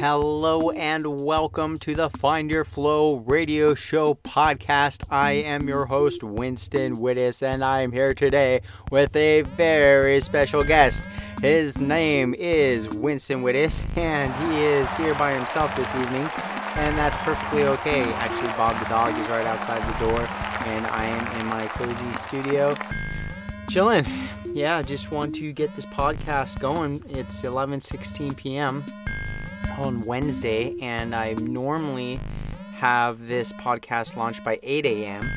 Hello and welcome to the Find Your Flow radio show podcast. I am your host, Winston Widdes, and I am here today with a very special guest. His name is Winston Widdes, and he is here by himself this evening, and that's perfectly okay. Actually, Bob the dog is right outside the door, and I am in my cozy studio chilling. Yeah, just want to get this podcast going. It's 11:16 p.m on Wednesday, and I normally have this podcast launched by 8 a.m.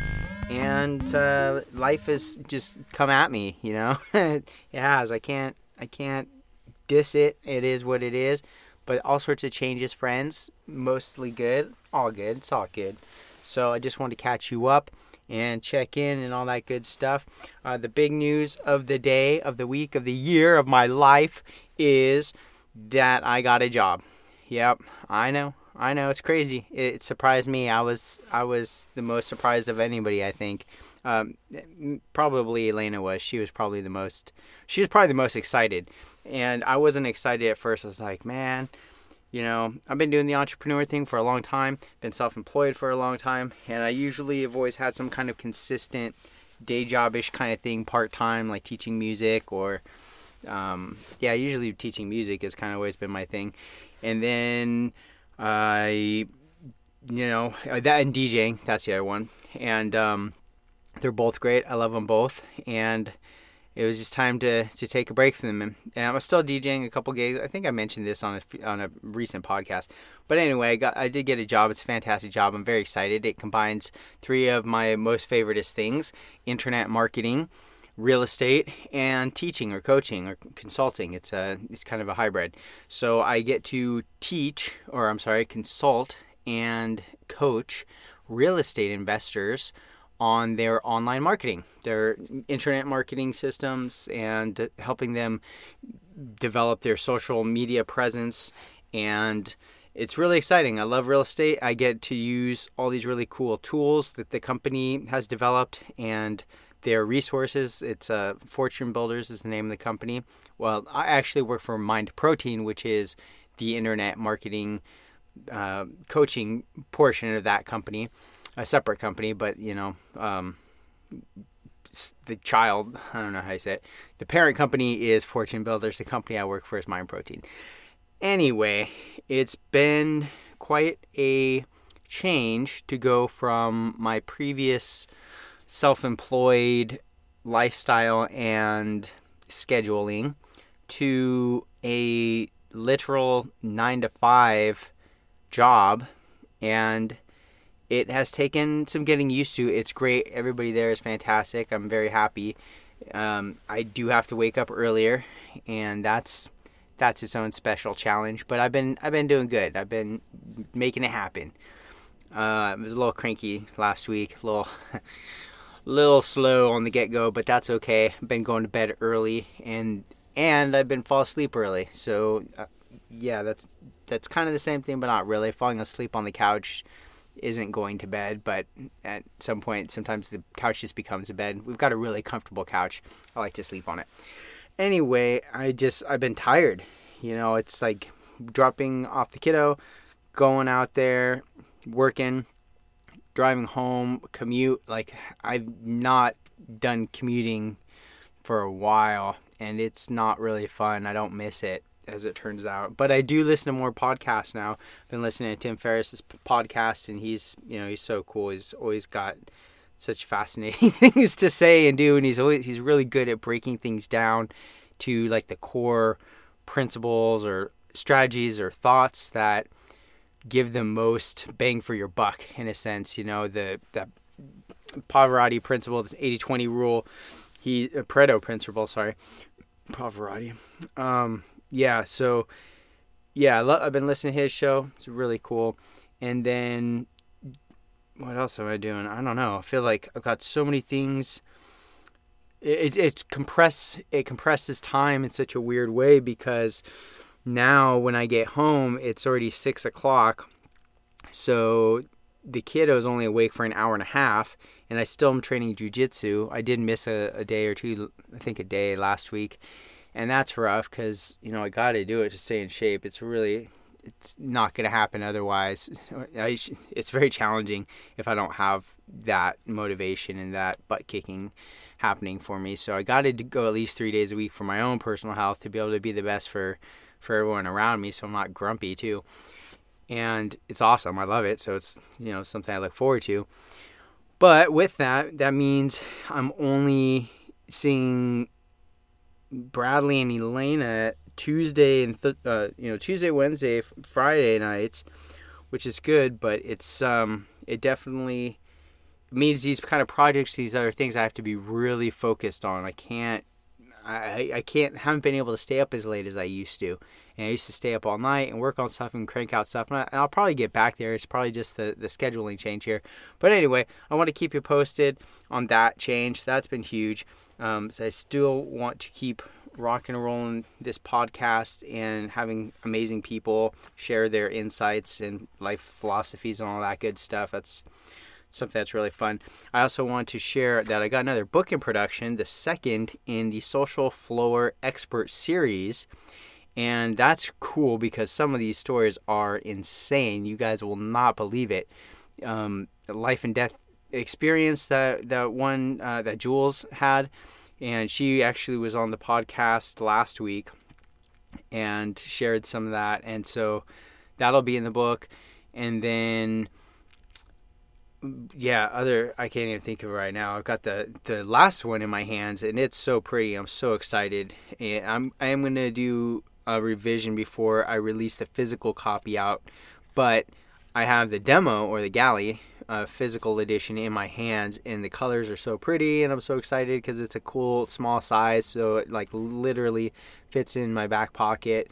And uh, life has just come at me, you know. it has. I can't. I can't diss it. It is what it is. But all sorts of changes, friends. Mostly good. All good. It's all good. So I just wanted to catch you up and check in and all that good stuff. Uh, the big news of the day, of the week, of the year, of my life is that I got a job. Yep, I know. I know it's crazy. It surprised me. I was I was the most surprised of anybody. I think, um, probably Elena was. She was probably the most. She was probably the most excited, and I wasn't excited at first. I was like, man, you know, I've been doing the entrepreneur thing for a long time. Been self-employed for a long time, and I usually have always had some kind of consistent day jobish kind of thing, part time, like teaching music or, um, yeah, usually teaching music has kind of always been my thing and then I, you know, uh, that and DJing. That's the other one, and um, they're both great. I love them both, and it was just time to, to take a break from them. And I was still DJing a couple gigs. I think I mentioned this on a on a recent podcast. But anyway, I got I did get a job. It's a fantastic job. I'm very excited. It combines three of my most favoriteest things: internet marketing, real estate and teaching or coaching or consulting. It's a it's kind of a hybrid. So I get to teach or I'm sorry, consult and coach real estate investors on their online marketing, their internet marketing systems and helping them develop their social media presence and it's really exciting. I love real estate. I get to use all these really cool tools that the company has developed and their resources. It's uh, Fortune Builders is the name of the company. Well, I actually work for Mind Protein, which is the internet marketing uh, coaching portion of that company, a separate company, but you know, um, the child, I don't know how you say it. The parent company is Fortune Builders. The company I work for is Mind Protein. Anyway, it's been quite a change to go from my previous self employed lifestyle and scheduling to a literal nine to five job and it has taken some getting used to. It's great. Everybody there is fantastic. I'm very happy. Um, I do have to wake up earlier, and that's that's its own special challenge. But I've been I've been doing good. I've been making it happen. Uh, I was a little cranky last week. A little little slow on the get go, but that's okay. I've been going to bed early and and I've been fall asleep early. So uh, yeah, that's that's kind of the same thing, but not really. Falling asleep on the couch isn't going to bed, but at some point, sometimes the couch just becomes a bed. We've got a really comfortable couch. I like to sleep on it. Anyway, I just I've been tired. You know, it's like dropping off the kiddo, going out there, working, driving home, commute. Like I've not done commuting for a while, and it's not really fun. I don't miss it as it turns out. But I do listen to more podcasts now. I've been listening to Tim Ferriss's podcast, and he's you know he's so cool. He's always got such fascinating things to say and do, and he's always he's really good at breaking things down to like the core principles or strategies or thoughts that give the most bang for your buck in a sense. You know, the the Pavarotti principle, the 80-20 rule, he uh, Pareto principle, sorry, Pavarotti. Um, yeah, so yeah, I have been listening to his show. It's really cool. And then what else am I doing? I don't know. I feel like I've got so many things. It, it, it compress it compresses time in such a weird way because now when I get home, it's already six o'clock. So the kiddo is only awake for an hour and a half, and I still am training jujitsu. I did miss a, a day or two, I think a day last week, and that's rough because you know I got to do it to stay in shape. It's really it's not going to happen otherwise. It's very challenging if I don't have that motivation and that butt kicking happening for me. So I got to go at least three days a week for my own personal health to be able to be the best for for everyone around me. So I'm not grumpy too, and it's awesome. I love it. So it's you know something I look forward to. But with that, that means I'm only seeing Bradley and Elena Tuesday and th- uh, you know Tuesday, Wednesday, Friday nights, which is good. But it's um, it definitely means these kind of projects, these other things, I have to be really focused on. I can't, I I can't haven't been able to stay up as late as I used to. And I used to stay up all night and work on stuff and crank out stuff. And, I, will probably get back there. It's probably just the, the scheduling change here. But anyway, I want to keep you posted on that change. That's been huge. Um, so I still want to keep rock and rolling this podcast and having amazing people share their insights and life philosophies and all that good stuff. That's something that's really fun. I also want to share that I got another book in production, the second in the Social Flower Expert series. And that's cool because some of these stories are insane. You guys will not believe it. Um, life and death experience that that one uh, that Jules had and she actually was on the podcast last week and shared some of that and so that'll be in the book and then yeah other i can't even think of it right now. I've got the the last one in my hands and it's so pretty. I'm so excited. And i'm i am to do a revision before i release the physical copy out but i have the demo or the galley uh, physical edition in my hands, and the colors are so pretty, and I'm so excited because it's a cool small size, so it like literally fits in my back pocket,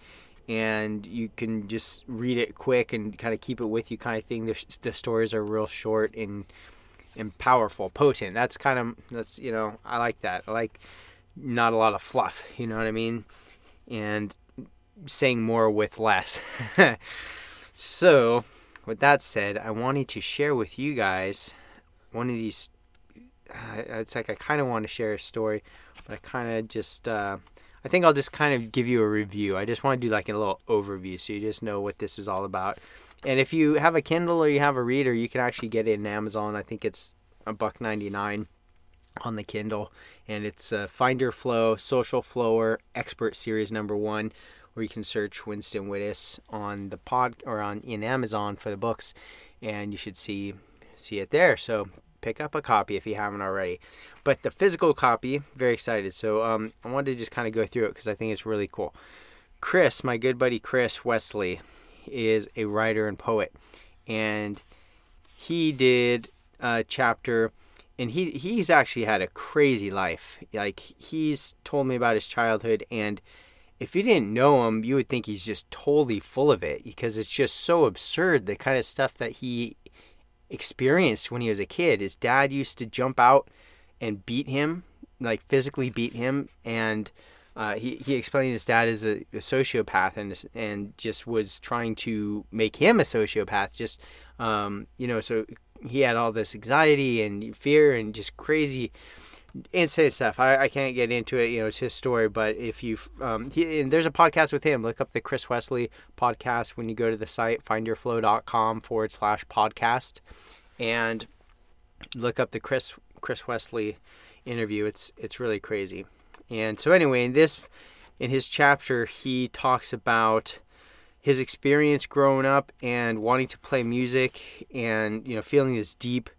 and you can just read it quick and kind of keep it with you, kind of thing. The, the stories are real short and and powerful, potent. That's kind of that's you know I like that. I like not a lot of fluff. You know what I mean? And saying more with less. so with that said, I wanted to share with you guys one of these. Uh, it's like I kind of want to share a story, but I kind of just. Uh, I think I'll just kind of give you a review. I just want to do like a little overview so you just know what this is all about. And if you have a Kindle or you have a reader, you can actually get it in Amazon. I think it's a buck ninety nine on the Kindle, and it's uh, Find Your Flow Social Flower Expert Series Number One or you can search Winston Widdes on the pod or on in Amazon for the books, and you should see see it there. So pick up a copy if you haven't already. But the physical copy, very excited. So um, I wanted to just kind of go through it because I think it's really cool. Chris, my good buddy Chris Wesley, is a writer and poet, and he did a chapter and he he's actually had a crazy life. Like he's told me about his childhood and if you didn't know him, you would think he's just totally full of it because it's just so absurd the kind of stuff that he experienced when he was a kid. His dad used to jump out and beat him, like physically beat him, and uh, he he explained his dad is a, a, sociopath and and just was trying to make him a sociopath. Just um, you know, so he had all this anxiety and fear and just crazy insane stuff. I, I can't get into it. You know, it's his story. But if you, um, and there's a podcast with him. Look up the Chris Wesley podcast when you go to the site, findyourflow.com forward slash podcast, and look up the Chris Chris Wesley interview. It's it's really crazy. And so anyway, in this, in his chapter, he talks about his experience growing up and wanting to play music and you know feeling this deep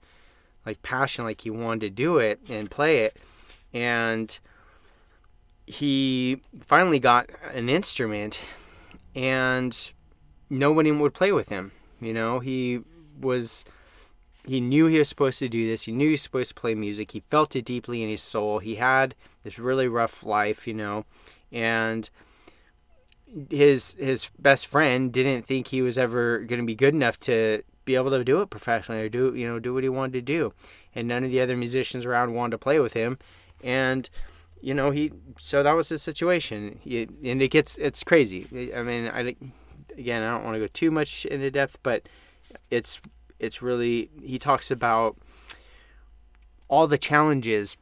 like passion, like he wanted to do it and play it. And he finally got an instrument, and nobody would play with him. You know, he was he knew he was supposed to do this. He knew he was supposed to play music. He felt it deeply in his soul. He had this really rough life, you know, and his his best friend didn't think he was ever going to be good enough to be able to do it professionally or do you know do what he wanted to do, and none of the other musicians around wanted to play with him, and you know he so that was his situation, he, and it gets it's crazy. I mean, I again I don't want to go too much into depth, but it's it's really he talks about all the challenges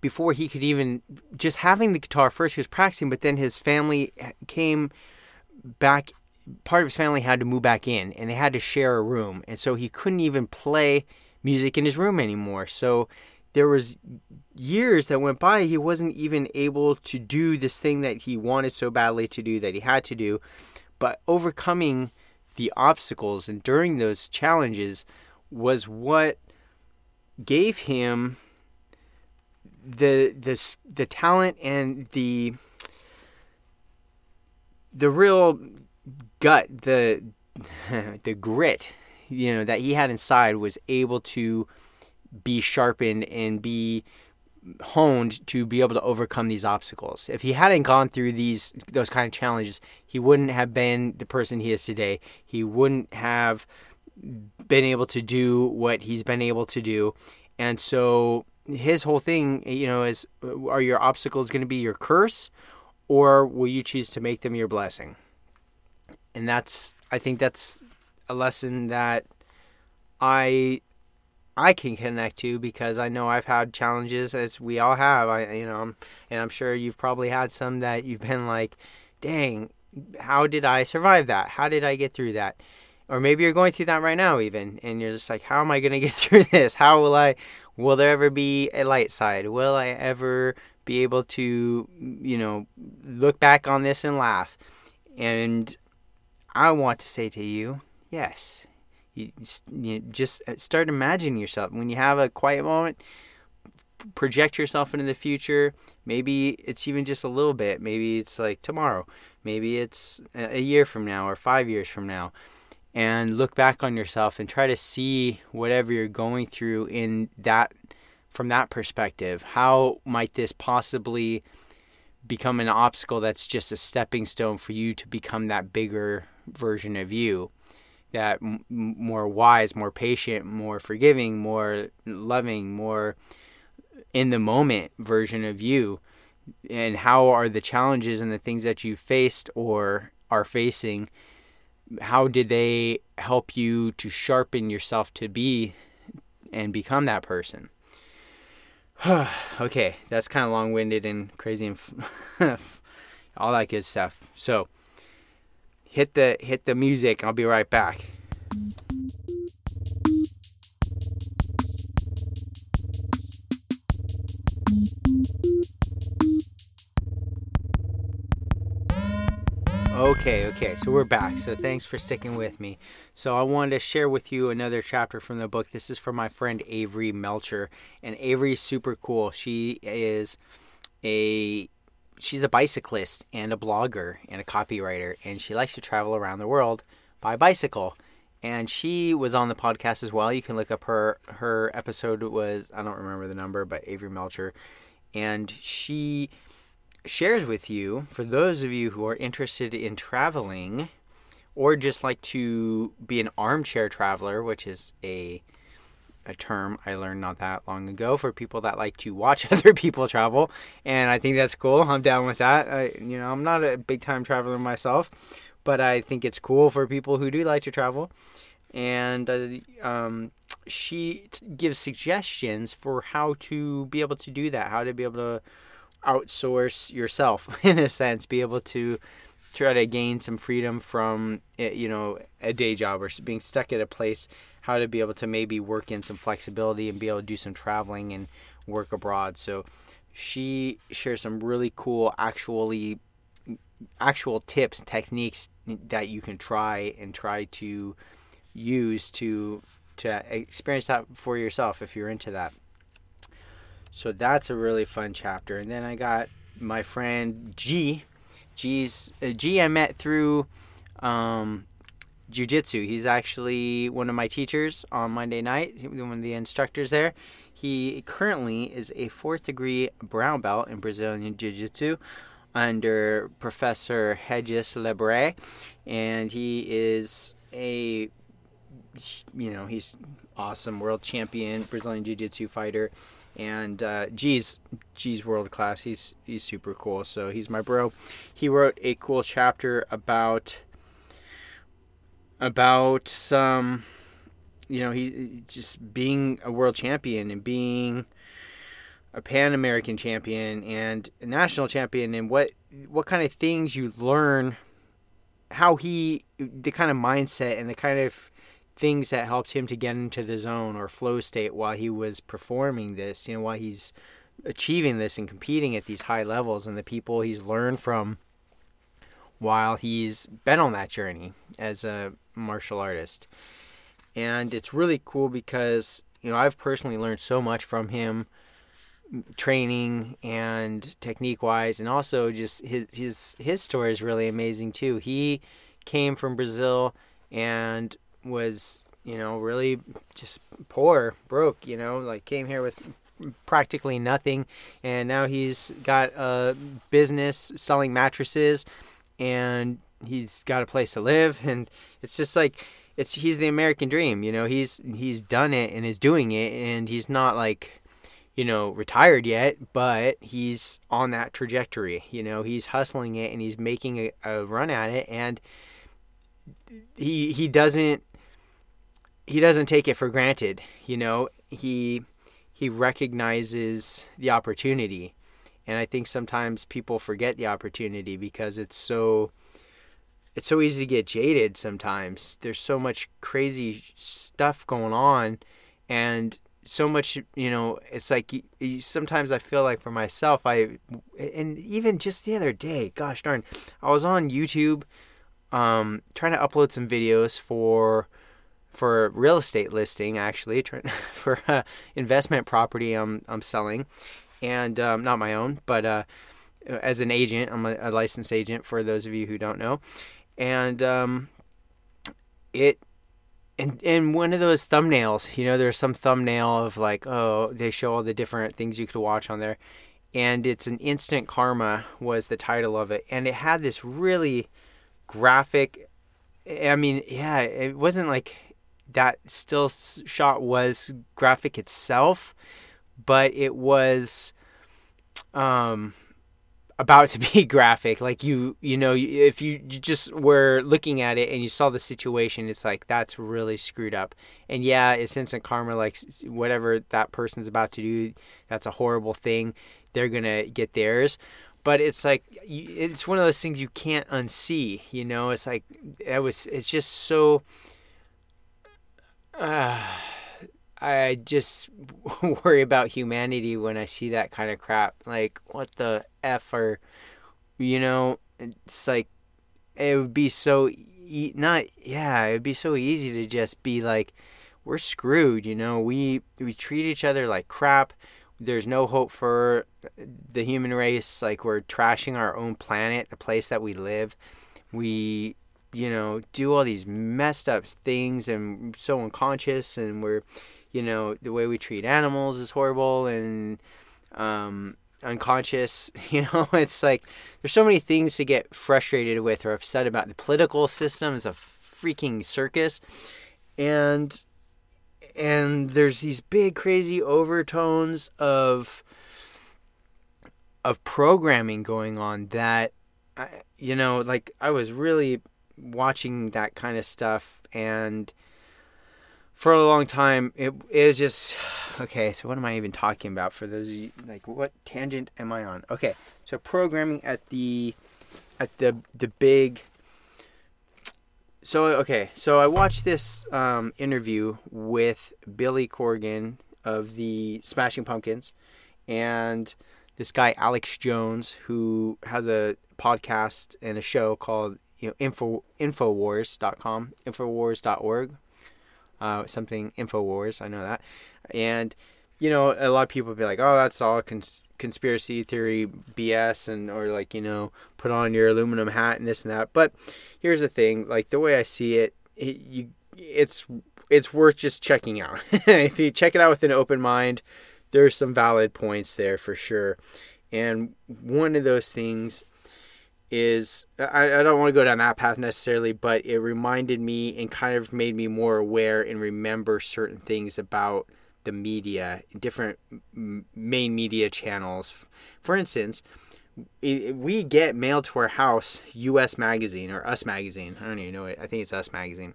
before he could even just having the guitar first he was practicing but then his family came back part of his family had to move back in and they had to share a room and so he couldn't even play music in his room anymore. So there was years that went by he wasn't even able to do this thing that he wanted so badly to do that he had to do. But overcoming the obstacles and during those challenges was what gave him the the the talent and the the real gut the the grit you know that he had inside was able to be sharpened and be honed to be able to overcome these obstacles. If he hadn't gone through these those kind of challenges, he wouldn't have been the person he is today. He wouldn't have been able to do what he's been able to do. And so his whole thing, you know, is are your obstacles going to be your curse or will you choose to make them your blessing? And that's I think that's a lesson that I I can connect to because I know I've had challenges as we all have. I you know, and I'm sure you've probably had some that you've been like, "Dang, how did I survive that? How did I get through that?" Or maybe you're going through that right now even and you're just like, "How am I going to get through this? How will I will there ever be a light side? Will I ever be able to, you know, look back on this and laugh?" And I want to say to you, yes, you, you just uh, start imagining yourself. When you have a quiet moment project yourself into the future. Maybe it's even just a little bit. Maybe it's like tomorrow. Maybe it's a year from now or 5 years from now. And look back on yourself and try to see whatever you're going through in that from that perspective. How might this possibly become an obstacle that's just a stepping stone for you to become that bigger version of you that m- more wise, more patient, more forgiving, more loving, more in the moment version of you? And how are the challenges and the things that you faced or are facing? How did they help you to sharpen yourself to be and become that person? okay, that's kind of long winded and crazy and all that good stuff. So, hit the hit the music. I'll be right back. Okay, okay, so we're back. So thanks for sticking with me. So I wanted to share with you another chapter from the book. This is from my friend Avery Melcher, and Avery is super cool. She is a she's a bicyclist and a blogger and a copywriter, and she likes to travel around the world by bicycle. And she was on the podcast as well. You can look up her her episode was I don't remember the number, but Avery Melcher, and she shares with you for those of you who are interested in traveling or just like to be an armchair traveler, which is a a term I learned not that long ago for people that like to watch other people travel, and I think that's cool. I'm down with that. I, you know, I'm not a big time traveler myself, but I think it's cool for people who do like to travel. And uh, um, she t- gives suggestions for how to be able to do that, how to be able to outsource yourself in a sense, be able to try to gain some freedom from eh, you know a day job or being stuck at a place how to be able to maybe work in some flexibility and be able to do some traveling and work abroad. So she shares some really cool actually actual tips techniques that you can try and try to use to to experience that for yourself if you're into that. So that's a really fun chapter. And then i got my friend g. G's uh, G I met through um, jujitsu. He's actually one of my teachers on Monday night. One of the instructors there. He currently is a fourth degree brown belt in Brazilian Jiu Jitsu under Professor Regis Lebre, and he is a you know, he's awesome, world champion, Brazilian jiu-jitsu fighter, and uh, G's G's world class. He's he's super cool. So he's my bro. He wrote a cool chapter about about some, you know, he just being a world champion and being a Pan American champion and a national champion, and what what kind of things you learn, how he the kind of mindset and the kind of things that helped him to get into the zone or flow state while he was performing this, you know, while he's achieving this and competing at these high levels and the people he's learned from while he's been on that journey as a martial artist. And it's really cool because, you know, I've personally learned so much from him training and technique wise and also just his his his story is really amazing too. He came from Brazil and was, you know, really just poor, broke, you know, like came here with practically nothing and now he's got a business selling mattresses and he's got a place to live and it's just like it's he's the American dream, you know. He's he's done it and is doing it and he's not like you know, retired yet, but he's on that trajectory. You know, he's hustling it and he's making a, a run at it and he he doesn't he doesn't take it for granted, you know. He he recognizes the opportunity. And I think sometimes people forget the opportunity because it's so it's so easy to get jaded sometimes. There's so much crazy stuff going on and so much you know it's like sometimes i feel like for myself i and even just the other day gosh darn i was on youtube um trying to upload some videos for for real estate listing actually for uh, investment property i'm i'm selling and um, not my own but uh as an agent i'm a, a licensed agent for those of you who don't know and um it and and one of those thumbnails, you know, there's some thumbnail of like, oh, they show all the different things you could watch on there, and it's an instant karma was the title of it, and it had this really graphic. I mean, yeah, it wasn't like that still shot was graphic itself, but it was um about to be graphic like you you know if you you just were looking at it and you saw the situation it's like that's really screwed up. And yeah it's instant karma like whatever that person's about to do that's a horrible thing. They're gonna get theirs. But it's like it's one of those things you can't unsee you know? It's like it was it's just so uh, I just worry about humanity when I see that kind of crap. Like, what the f are, you know? It's like it would be so e- not yeah, it would be so easy to just be like, we're screwed. You know, we we treat each other like crap. There's no hope for the human race. Like we're trashing our own planet, the place that we live. We you know do all these messed up things and so unconscious and we're you know the way we treat animals is horrible and um, unconscious you know? It's like there's so many things to get frustrated with or upset about. The political system is a freaking circus. And and there's these big crazy overtones of of programming going on that I, you know like I was really watching that kind of stuff and for a long time it, was just okay so what am i even talking about for those you, like what tangent am i on? Okay so programming at the at the the big so okay so i watched this um, interview with billy corgan of the smashing pumpkins and this guy alex jones who has a podcast and a show called you know info infowars.com infowars.org uh, something Infowars. I know that, and you know a lot of people be like, "Oh, that's all cons- conspiracy theory BS," and or like you know put on your aluminum hat and this and that. But here's the thing: like the way I see it, it you it's it's worth just checking out. if you check it out with an open mind, there's some valid points there for sure. And one of those things is I, I don't want to go down that path necessarily, but it reminded me and kind of made me more aware and remember certain things about the media, different main media channels. For instance, we get mailed to our house U.S. Magazine or Us Magazine. I don't even know it. I think it's Us Magazine,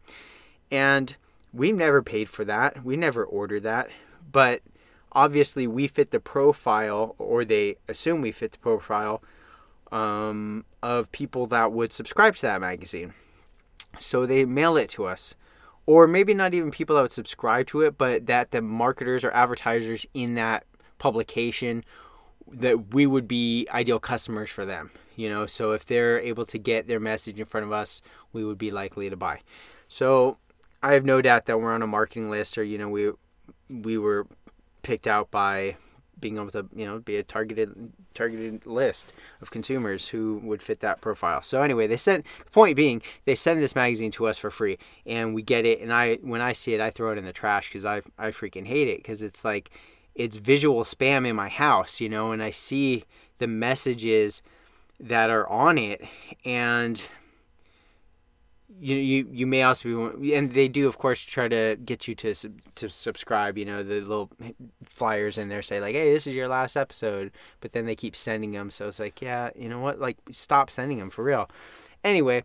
and we never paid for that. We never ordered that, but obviously we fit the profile, or they assume we fit the profile um, of people that would subscribe to that magazine. So they mail it to us. Or maybe not even people that would subscribe to it, but that the marketers or advertisers in that publication that we would be ideal customers for them. You know, so if they're able to get their message in front of us, we would be likely to buy. So I have no doubt that we're on a marketing list, or you know, we we were picked out by being able to you know be a targeted targeted list of consumers who would fit that profile. So anyway, they sent the point being they send this magazine to us for free and we get it and I when I see it I throw it in the trash cuz I I freaking hate it cuz it's like it's visual spam in my house, you know, and I see the messages that are on it and you you you may also be and they do of course try to get you to to subscribe you know the little flyers in there say like hey this is your last episode but then they keep sending them so it's like yeah you know what like stop sending them for real anyway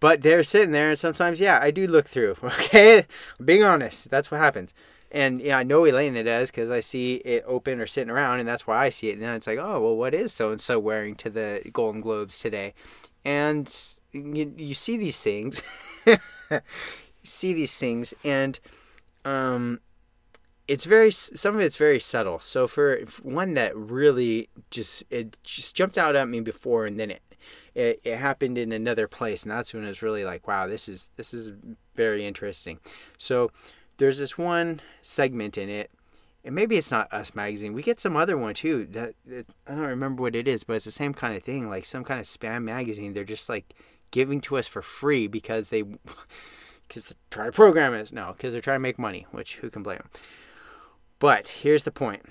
but they're sitting there and sometimes yeah I do look through okay being honest that's what happens and yeah, I know Elena does because I see it open or sitting around, and that's why I see it. And then it's like, oh, well, what is so and so wearing to the Golden Globes today? And you, you see these things, you see these things, and um, it's very some of it's very subtle. So for, one that really just it just jumped out at me before, and then it, it it happened in another place, and that's when it was really like, wow, this is this is very interesting. So there's this one segment in it and maybe it's not us magazine we get some other one too that, that, i don't remember what it is but it's the same kind of thing like some kind of spam magazine they're just like giving to us for free because they because they try to program us. No, because they're trying to make money, which who can blame them? But here's the point.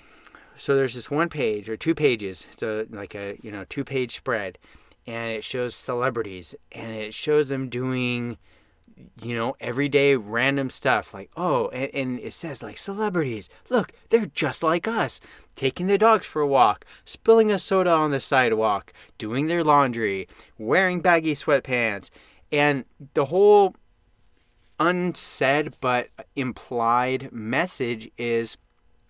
So there's this one page or two pages. It's a like a you know two page spread, and it shows celebrities and it shows them doing you know, everyday random stuff like, oh, and, and, it says like celebrities, look, they're just like us, taking their dogs for a walk, spilling a soda on the sidewalk, doing their laundry, wearing baggy sweatpants. And the whole unsaid but implied message is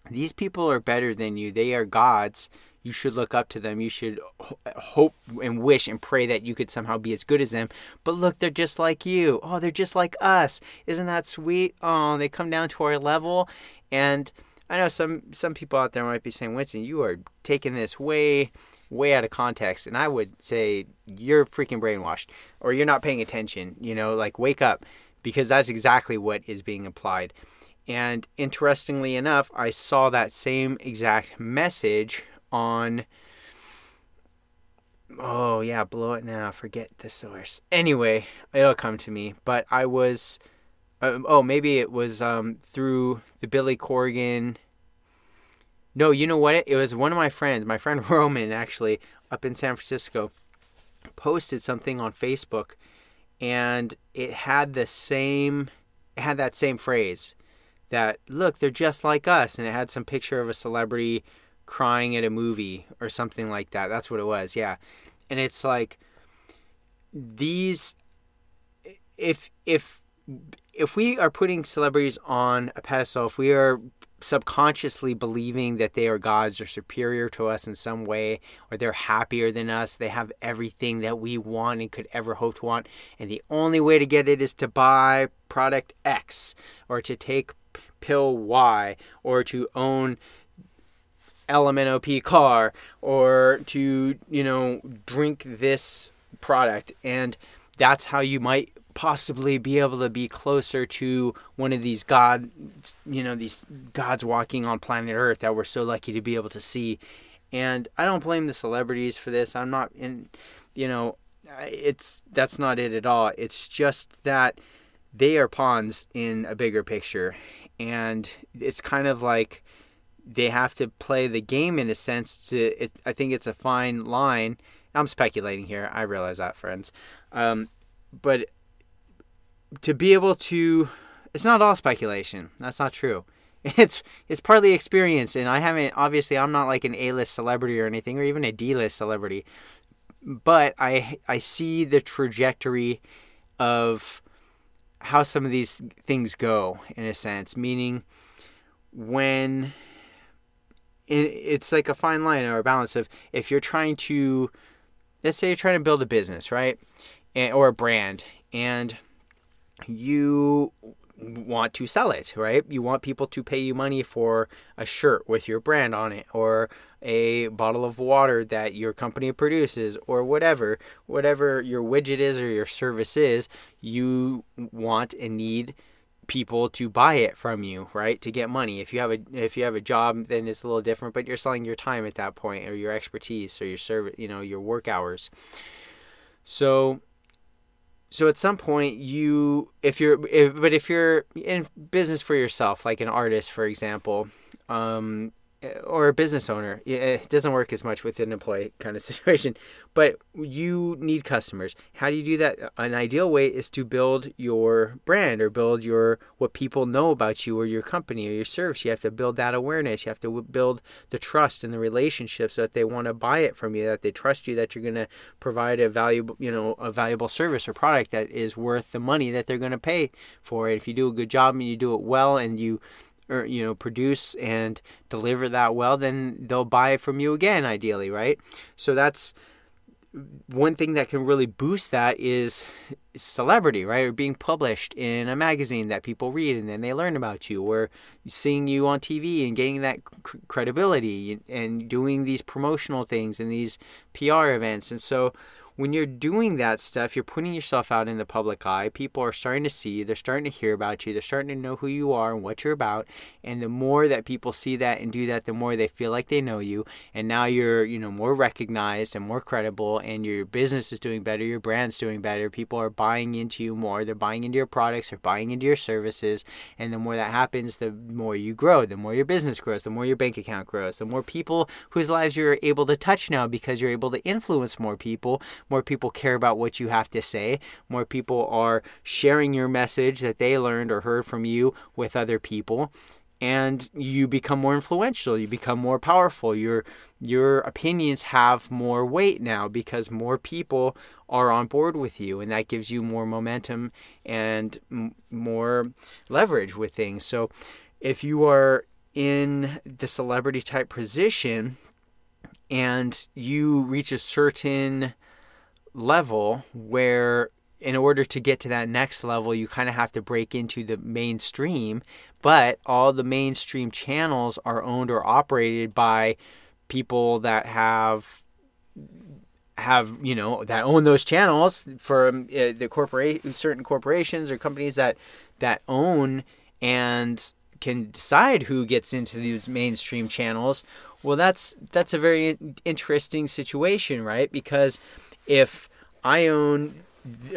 these people are better than you, they are gods you should look up to them. You should hope and wish and pray that you could somehow be as good as them. But look, they're just like you. Oh, they're just like us. Isn't that sweet? Oh, they come down to our level. And I know some some people out there might be saying, Winston, you are taking this way way out of context. And I would say you're freaking brainwashed or you're not paying attention. You know, like wake up because that's exactly what is being applied. And interestingly enough, I saw that same exact message on. Oh yeah blow it now. Forget the source. Anyway it'll come to me. But i was um, oh maybe it was um, through the billy corgan. No you know what? It was one of my friends my friend roman actually up in san francisco posted something on facebook and it had the same it had that same phrase that look they're just like us and it had some picture of a celebrity crying at a movie or something like that. That's what it was. Yeah. And it's like these if if if we are putting celebrities on a pedestal, if we are subconsciously believing that they are gods or superior to us in some way, or they're happier than us, they have everything that we want and could ever hope to want, and the only way to get it is to buy product X, or to take pill Y, or to own LMNOP car or to, you know, drink this product. And that's how you might possibly be able to be closer to one of these god you know these gods walking on planet earth that we're so lucky to be able to see. And i don't blame the celebrities for this. I'm not in you know it's that's not it at all. It's just that they are pawns in a bigger picture. And it's kind of like they have to play the game in a sense to it, I think it's a fine line. I'm speculating here. I realize that, friends. Um, but to be able to, it's not all speculation. That's not true. It's it's partly experience, and I haven't. Obviously, I'm not like an A-list celebrity or anything, or even a D-list celebrity. But I I see the trajectory of how some of these things go in a sense, meaning when it's like a fine line or a balance of if you're trying to let's say you're trying to build a business right and, or a brand and you want to sell it right? You want people to pay you money for a shirt with your brand on it or a bottle of water that your company produces or whatever whatever your widget is or your service is you want and need people to buy it from you, right? To get money. If you have a if you have a job, then it's a little different, but you're selling your time at that point or your expertise or your service, you know, your work hours. So so at some point you if you're if, but if you're in business for yourself like an artist for example um, or a business owner. Eh, it doesn't work as much with an employee kind of situation, but you need customers. How do you do that? An ideal way is to build your brand or build your what people know about you or your company or your service. You have to build that awareness. You have to build the trust and the relationships so that they want to buy it from you, that they trust you, that you're going to provide a valuable, you know, a valuable service or product that is worth the money that they're going to pay for it. If you do a good job and you do it well and you or you know produce and deliver that well then they'll buy from you again ideally right? So that's one thing that can really boost that is celebrity right? Or being published in a magazine that people read and then they learn about you or seeing you on TV and getting that credibility and doing these promotional things and these PR events. And so when you're doing that stuff, you're putting yourself out in the public eye. People are starting to see you, they're starting to hear about you, they're starting to know who you are and what you're about. And the more that people see that and do that, the more they feel like they know you. And now you're, you know, more recognized and more credible and your business is doing better, your brand's doing better. People are buying into you more. They're buying into your products, they're buying into your services. And the more that happens, the more you grow, the more your business grows, the more your bank account grows, the more people whose lives you're able to touch now because you're able to influence more people more people care about what you have to say. More people are sharing your message that they learned or heard from you with other people. And you become more influential, you become more powerful. Your your opinions have more weight now because more people are on board with you and that gives you more momentum and m- more leverage with things. So if you are in the celebrity type position and you reach a certain level where in order to get to that next level, you kind of have to break into the mainstream. But all the mainstream channels are owned or operated by people that have have you know that own those channels for uh, the corporate certain corporations or companies that that own and can decide who gets into these mainstream channels well that's that's a very interesting situation right because if I own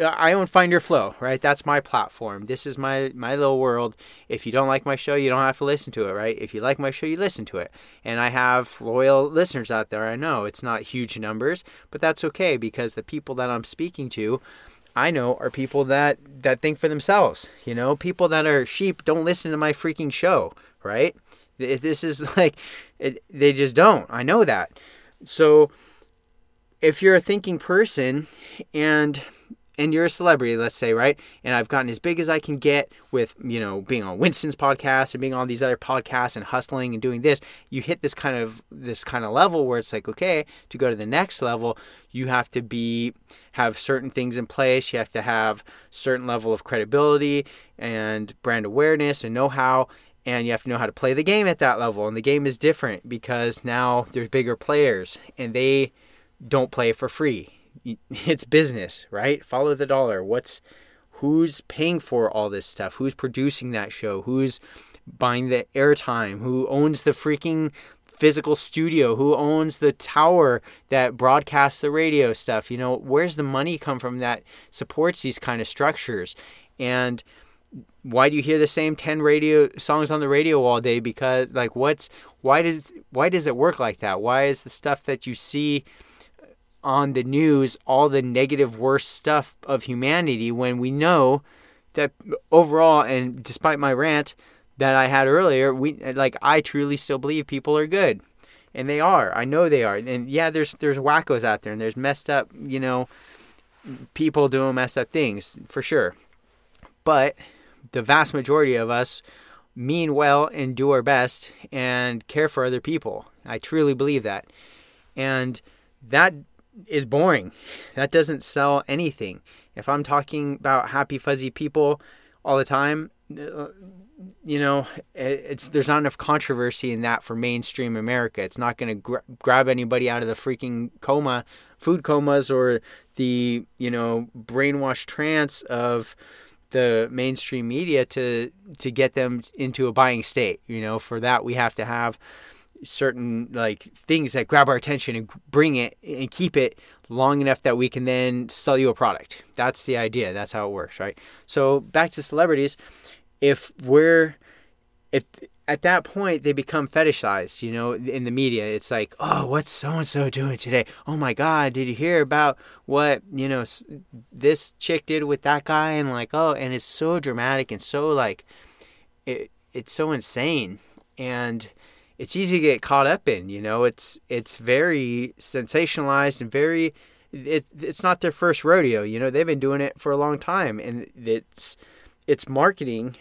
I own Find Your Flow, right? That's my platform. This is my my little world. If you don't like my show, you don't have to listen to it, right? If you like my show, you listen to it. And I have loyal listeners out there. I know it's not huge numbers, but that's okay because the people that I'm speaking to, I know are people that that think for themselves. You know, people that are sheep don't listen to my freaking show, right? This is like it, they just don't. I know that. So if you're a thinking person and and you're a celebrity, let's say, right? And I've gotten as big as I can get with, you know, being on Winston's podcast and being on these other podcasts and hustling and doing this. You hit this kind of this kind of level where it's like, okay, to go to the next level, you have to be have certain things in place. You have to have certain level of credibility and brand awareness and know-how and you have to know how to play the game at that level. And the game is different because now there's bigger players and they don't play for free. It's business, right? Follow the dollar. What's who's paying for all this stuff? Who's producing that show? Who's buying the airtime? Who owns the freaking physical studio? Who owns the tower that broadcasts the radio stuff? You know, where's the money come from that supports these kind of structures? And why do you hear the same 10 radio songs on the radio all day because like what's why does why does it work like that why is the stuff that you see on the news all the negative worst stuff of humanity when we know that overall and despite my rant that I had earlier, we like I truly still believe people are good. And they are. I know they are. And yeah, there's there's wackos out there and there's messed up, you know, people doing messed up things for sure. But the vast majority of us mean well and do our best and care for other people. I truly believe that. And that is boring. That doesn't sell anything. If I'm talking about happy fuzzy people all the time, uh, you know, it's there's not enough controversy in that for mainstream America. It's not going to gra- grab anybody out of the freaking coma, food comas, or the you know brainwashed trance of the mainstream media to to get them into a buying state. You know, for that we have to have certain like things that grab our attention and bring it and keep it long enough that we can then sell you a product. That's the idea. That's how it works, right? So back to celebrities, if we're if at that point they become fetishized, you know, in the media. It's like, "Oh, what's so and so doing today? Oh my god, did you hear about what, you know, this chick did with that guy?" And like, "Oh, and it's so dramatic and so like it it's so insane." And it's easy to get caught up in. You know, it's it's very sensationalized and very. It, it's not their first rodeo. You know, they've been doing it for a long time, and it's it's marketing.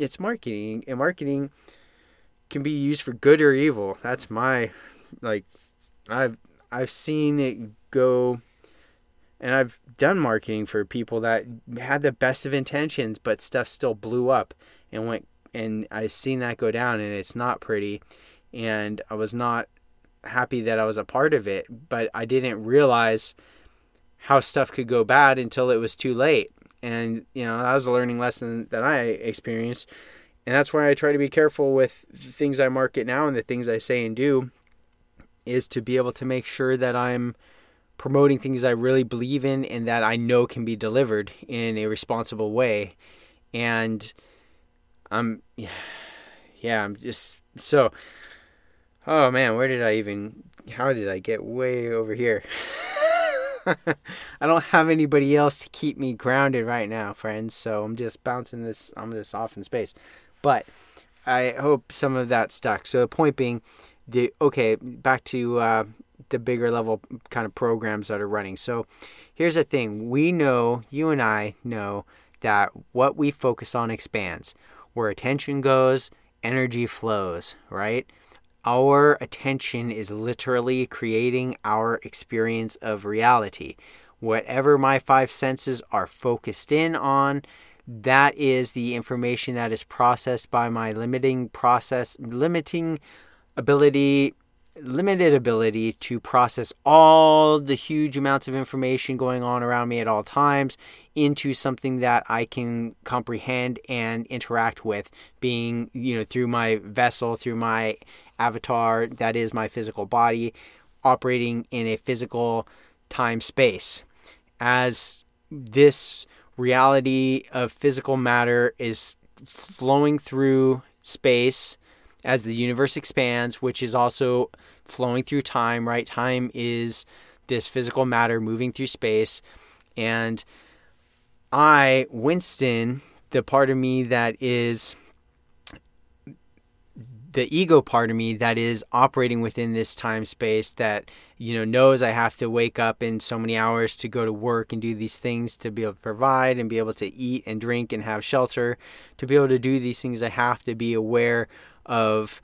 It's marketing, and marketing can be used for good or evil. That's my like. I've I've seen it go and I've done marketing for people that had the best of intentions, but stuff still blew up and went and I've seen that go down and it's not pretty and I was not happy that I was a part of it, but I didn't realize how stuff could go bad until it was too late. And you know, that was a learning lesson that I experienced. And that's why I try to be careful with the things I market now and the things I say and do is to be able to make sure that I'm promoting things I really believe in and that I know can be delivered in a responsible way. And I'm yeah, yeah, I'm just so oh man, where did I even how did I get way over here? I don't have anybody else to keep me grounded right now, friends. So I'm just bouncing this I'm just off in space. But I hope some of that stuck. So the point being the okay, back to uh, the bigger level kind of programs that are running. So here's the thing. We know, you and I know that what we focus on expands where attention goes, energy flows, right? Our attention is literally creating our experience of reality. Whatever my five senses are focused in on, that is the information that is processed by my limiting process, limiting ability limited ability to process all the huge amounts of information going on around me at all times into something that I can comprehend and interact with being you know through my vessel through my avatar that is my physical body operating in a physical time space. As this reality of physical matter is flowing through space as the universe expands, which is also flowing through time, right? Time is this physical matter moving through space. And I, Winston, the part of me that is the ego part of me that is operating within this time space that you know knows I have to wake up in so many hours to go to work and do these things to be able to provide and be able to eat and drink and have shelter to be able to do these things I have to be aware of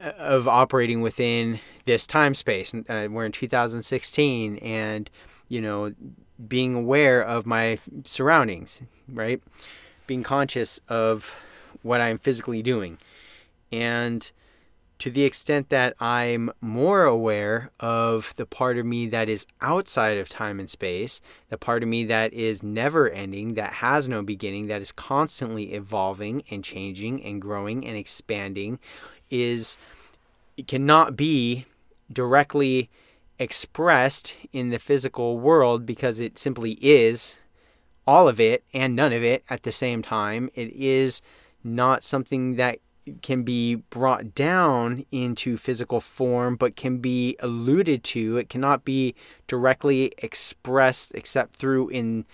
of operating within this time space. Uh, we're in 2016, and you know, being aware of my surroundings, right? Being conscious of what I'm physically doing, and to the extent that I'm more aware of the part of me that is outside of time and space, the part of me that is never ending, that has no beginning, that is constantly evolving and changing and growing and expanding, is cannot be directly expressed in the physical world because it simply is all of it and none of it at the same time. It is not something that can be brought down into physical form but can be alluded to it cannot be directly expressed except through in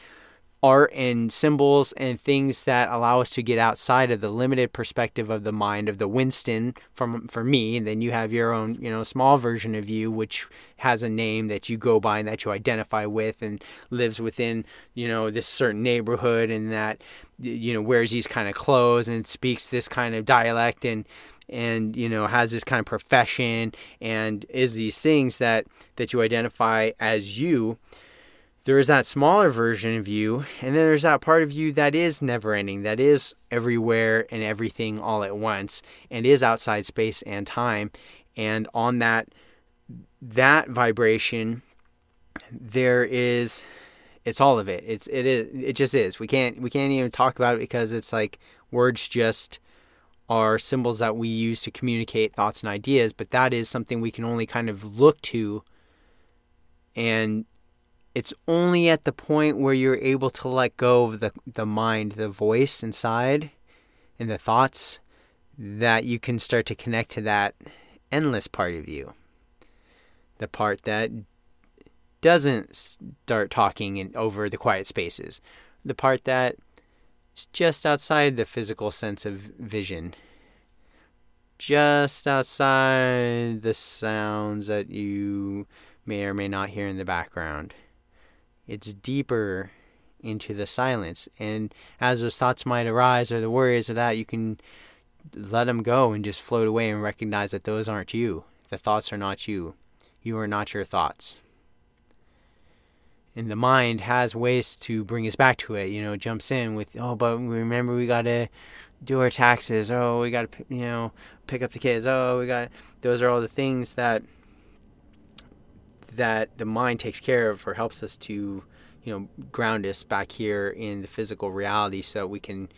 art and symbols and things that allow us to get outside of the limited perspective of the mind of the Winston from for me and then you have your own you know small version of you which has a name that you go by and that you identify with and lives within you know this certain neighborhood and that you know wears these kind of clothes and speaks this kind of dialect and and you know has this kind of profession and is these things that that you identify as you there is that smaller version of you, and then there's that part of you that is never ending, that is everywhere and everything all at once, and is outside space and time. And on that that vibration, there is it's all of it. It's it is it just is. We can't we can't even talk about it because it's like words just are symbols that we use to communicate thoughts and ideas, but that is something we can only kind of look to and it's only at the point where you're able to let go of the, the mind, the voice inside, and the thoughts that you can start to connect to that endless part of you. The part that doesn't start talking in, over the quiet spaces. The part that is just outside the physical sense of vision. Just outside the sounds that you may or may not hear in the background it's deeper into the silence. And as those thoughts might arise or the worries or that, you can let them go and just float away and recognize that those aren't you. The thoughts are not you. You are not your thoughts. And the mind has ways to bring us back to it. You know, jumps in with, oh, but remember we got to do our taxes. Oh, we got to, you know, pick up the kids. Oh, we got. Those are all the things that that the mind takes care of or helps us to, you know, ground us back here in the physical reality so that we can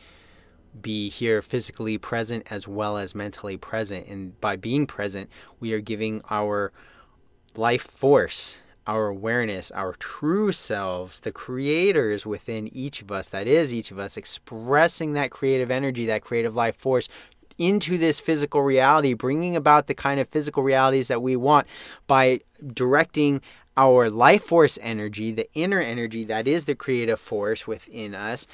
be here physically present as well as mentally present. And by being present, we are giving our life force, our awareness, our true selves, the creators within each of us, that is each of us, expressing that creative energy, that creative life force into this physical reality, bringing about the kind of physical realities that we want by directing our life force energy, the inner energy that is the creative force within us,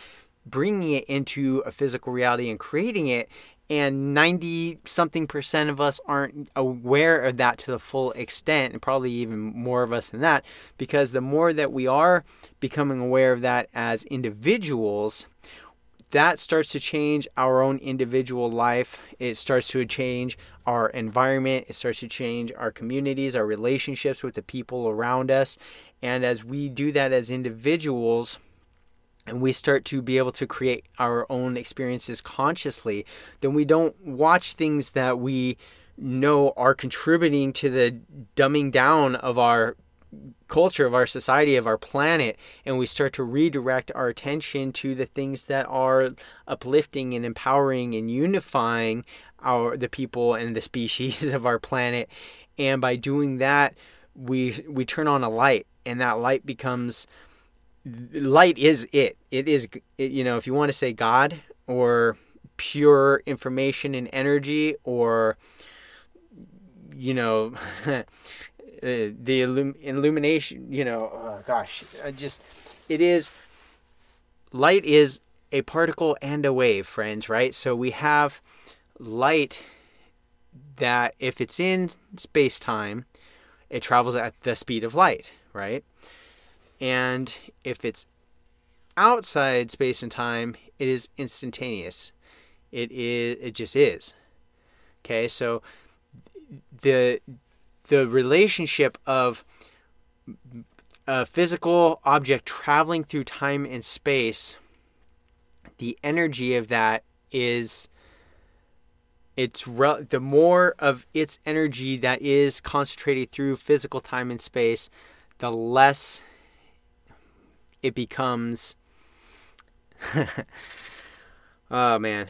bringing it into a physical reality and creating it. And 90 something percent of us aren't aware of that to the full extent, and probably even more of us than that, because the more that we are becoming aware of that as individuals, that starts to change our own individual life. It starts to change our environment. It starts to change our communities, our relationships with the people around us. And as we do that as individuals, and we start to be able to create our own experiences consciously, then we don't watch things that we know are contributing to the dumbing down of our culture of our society of our planet and we start to redirect our attention to the things that are uplifting and empowering and unifying our the people and the species of our planet. And by doing that we we turn on a light and that light becomes light is it. It is it, you know if you want to say god or pure information and energy or you know Uh, the illum- illumination, you know, oh gosh, I just it is light is a particle and a wave, friends, right? So we have light that if it's in space time, it travels at the speed of light, right? And if it's outside space and time, it is instantaneous. It is it just is. Okay, so the the relationship of a physical object traveling through time and space, the energy of that is it's re- the more of its energy that is concentrated through physical time and space, the less it becomes. oh man,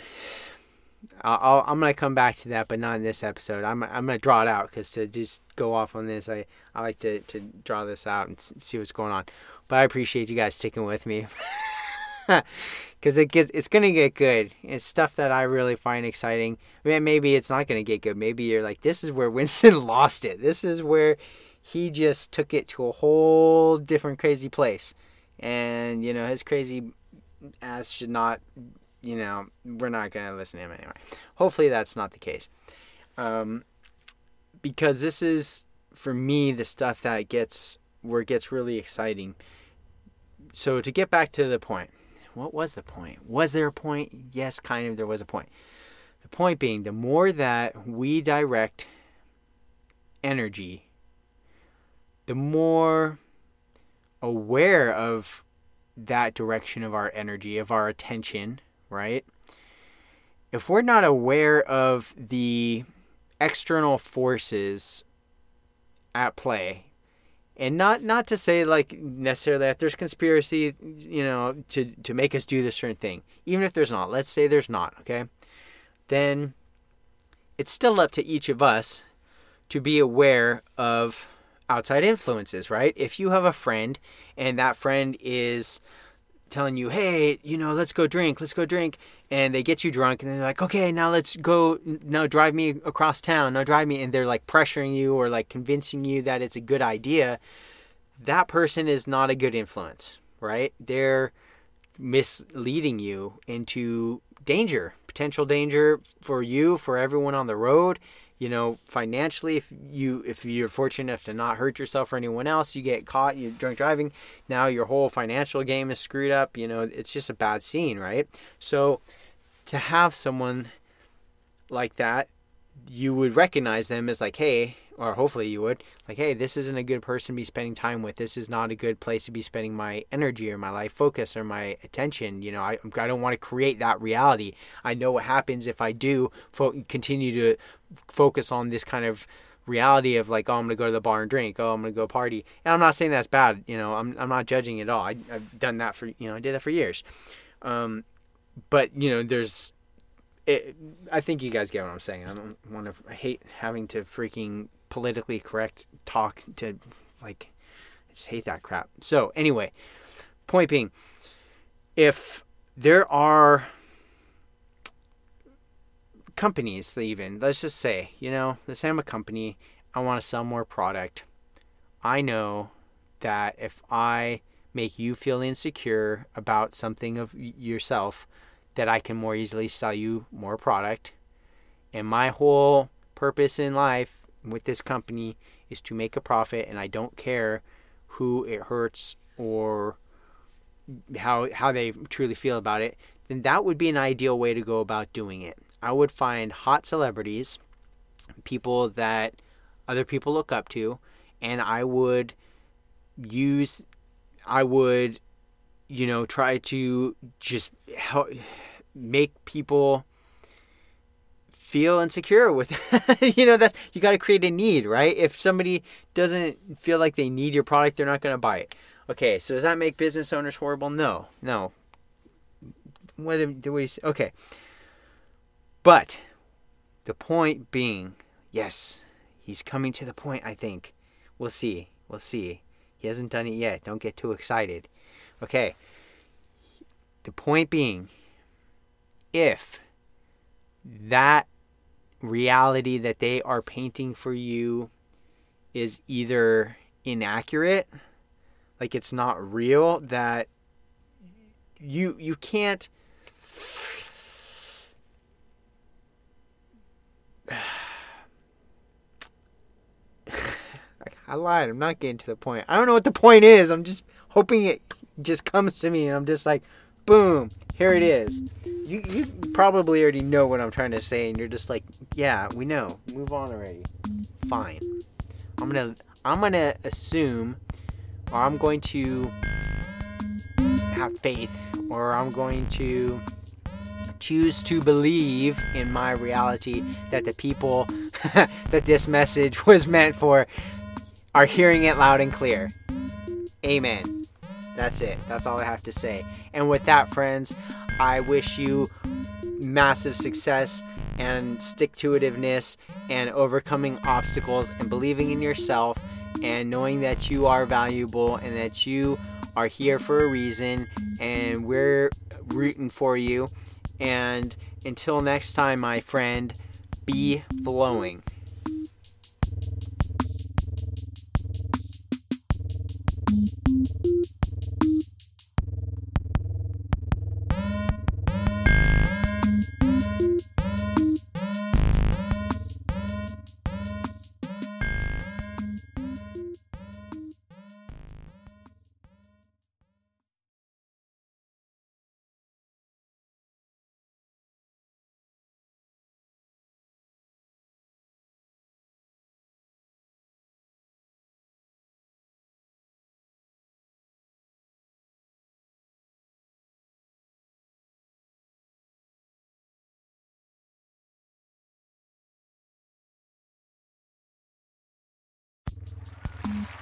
I'll, I'm gonna come back to that, but not in this episode. I'm I'm gonna draw it out because to just go off on this, I I like to to draw this out and see what's going on. But I appreciate you guys sticking with me. because it gets it's gonna get good. It's stuff that I really find exciting. I mean, maybe it's not gonna get good. Maybe you're like, this is where Winston lost it. This is where he just took it to a whole different crazy place, and you know his crazy ass should not. You know, we're not gonna listen to him anyway. Hopefully, that's not the case. Um, because this is for me the stuff that gets where it gets really exciting. So to get back to the point, what was the point? Was there a point? Yes, kind of there was a point. The point being the more that we direct energy, the more aware of that direction of our energy, of our attention, right? If we're not aware of the external forces at play and not not to say like necessarily that there's conspiracy you know to to make us do this certain thing even if there's not let's say there's not okay then it's still up to each of us to be aware of outside influences right if you have a friend and that friend is telling you, hey, you know, let's go drink, let's go drink. And they get you drunk and they're like, okay, now let's go, now drive me across town, now drive me. And they're like pressuring you or like convincing you that it's a good idea. That person is not a good influence, right? They're misleading you into danger, potential danger for you, for everyone on the road you know financially if you if you're fortunate enough to not hurt yourself or anyone else you get caught you drunk driving now your whole financial game is screwed up you know it's just a bad scene right? So to have someone like that you would recognize them as like hey or hopefully you would like hey this isn't a good person to be spending time with. This is not a good place to be spending my energy or my life focus or my attention. You know i, I don't want to create that reality. I know what happens if i do fo- continue to focus on this kind of reality of like oh i'm gonna go to the bar and drink. Oh i'm gonna go party. And i'm not saying that's bad you know i'm, I'm not judging at all. I, i've done that for you know i did that for years. Um, but you know there's it, I think you guys get what I'm saying. I don't want to. I hate having to freaking politically correct talk to like. I just hate that crap. So anyway, point being, if there are companies, even let's just say, you know, let's say I'm a company, I want to sell more product. I know that if I make you feel insecure about something of yourself, that I can more easily sell you more product. And my whole purpose in life with this company is to make a profit and I don't care who it hurts or how how they truly feel about it, then that would be an ideal way to go about doing it. I would find hot celebrities, people that other people look up to, and I would use I would you know try to just help make people feel insecure with you know that you got to create a need right? If somebody doesn't feel like they need your product they're not going to buy it. Okay so does that make business owners horrible? No no. What do we okay. But the point being yes he's coming to the point i think. We'll see we'll see. He hasn't done it yet. Don't get too excited. Okay. The point being if that reality that they are painting for you is either inaccurate like it's not real that you you can't I lied. I'm not getting to the point. I don't know what the point is. I'm just hoping it just comes to me and I'm just like, boom, here it is. You you probably already know what I'm trying to say, and you're just like, yeah, we know. Move on already. Fine. I'm gonna I'm gonna assume, or I'm going to have faith, or I'm going to choose to believe in my reality that the people that this message was meant for are hearing it loud and clear. Amen. That's it. That's all I have to say. And with that, friends, I wish you massive success and stick to itiveness and overcoming obstacles and believing in yourself and knowing that you are valuable and that you are here for a reason, and we're rooting for you. And until next time, my friend, be flowing.